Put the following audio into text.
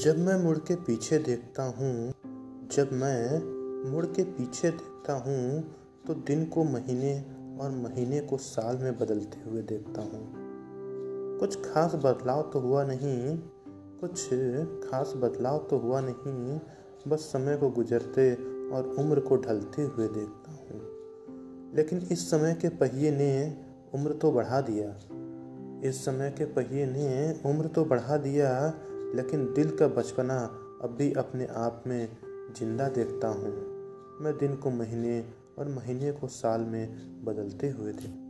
जब मैं मुड़ के पीछे देखता हूँ, जब मैं मुड़ के पीछे देखता हूँ तो दिन को महीने और महीने को साल में बदलते हुए देखता हूँ। कुछ खास बदलाव तो हुआ नहीं, कुछ खास बदलाव तो हुआ नहीं, बस समय को गुजरते और उम्र को ढलते हुए देखता हूँ। लेकिन इस समय के पहिए ने उम्र तो बढ़ा दिया। इस समय के पहिए ने उम्र तो बढ़ा दिया लेकिन दिल का बचपना अब भी अपने आप में ज़िंदा देखता हूँ। मैं दिन को महीने और महीने को साल में बदलते हुए देखता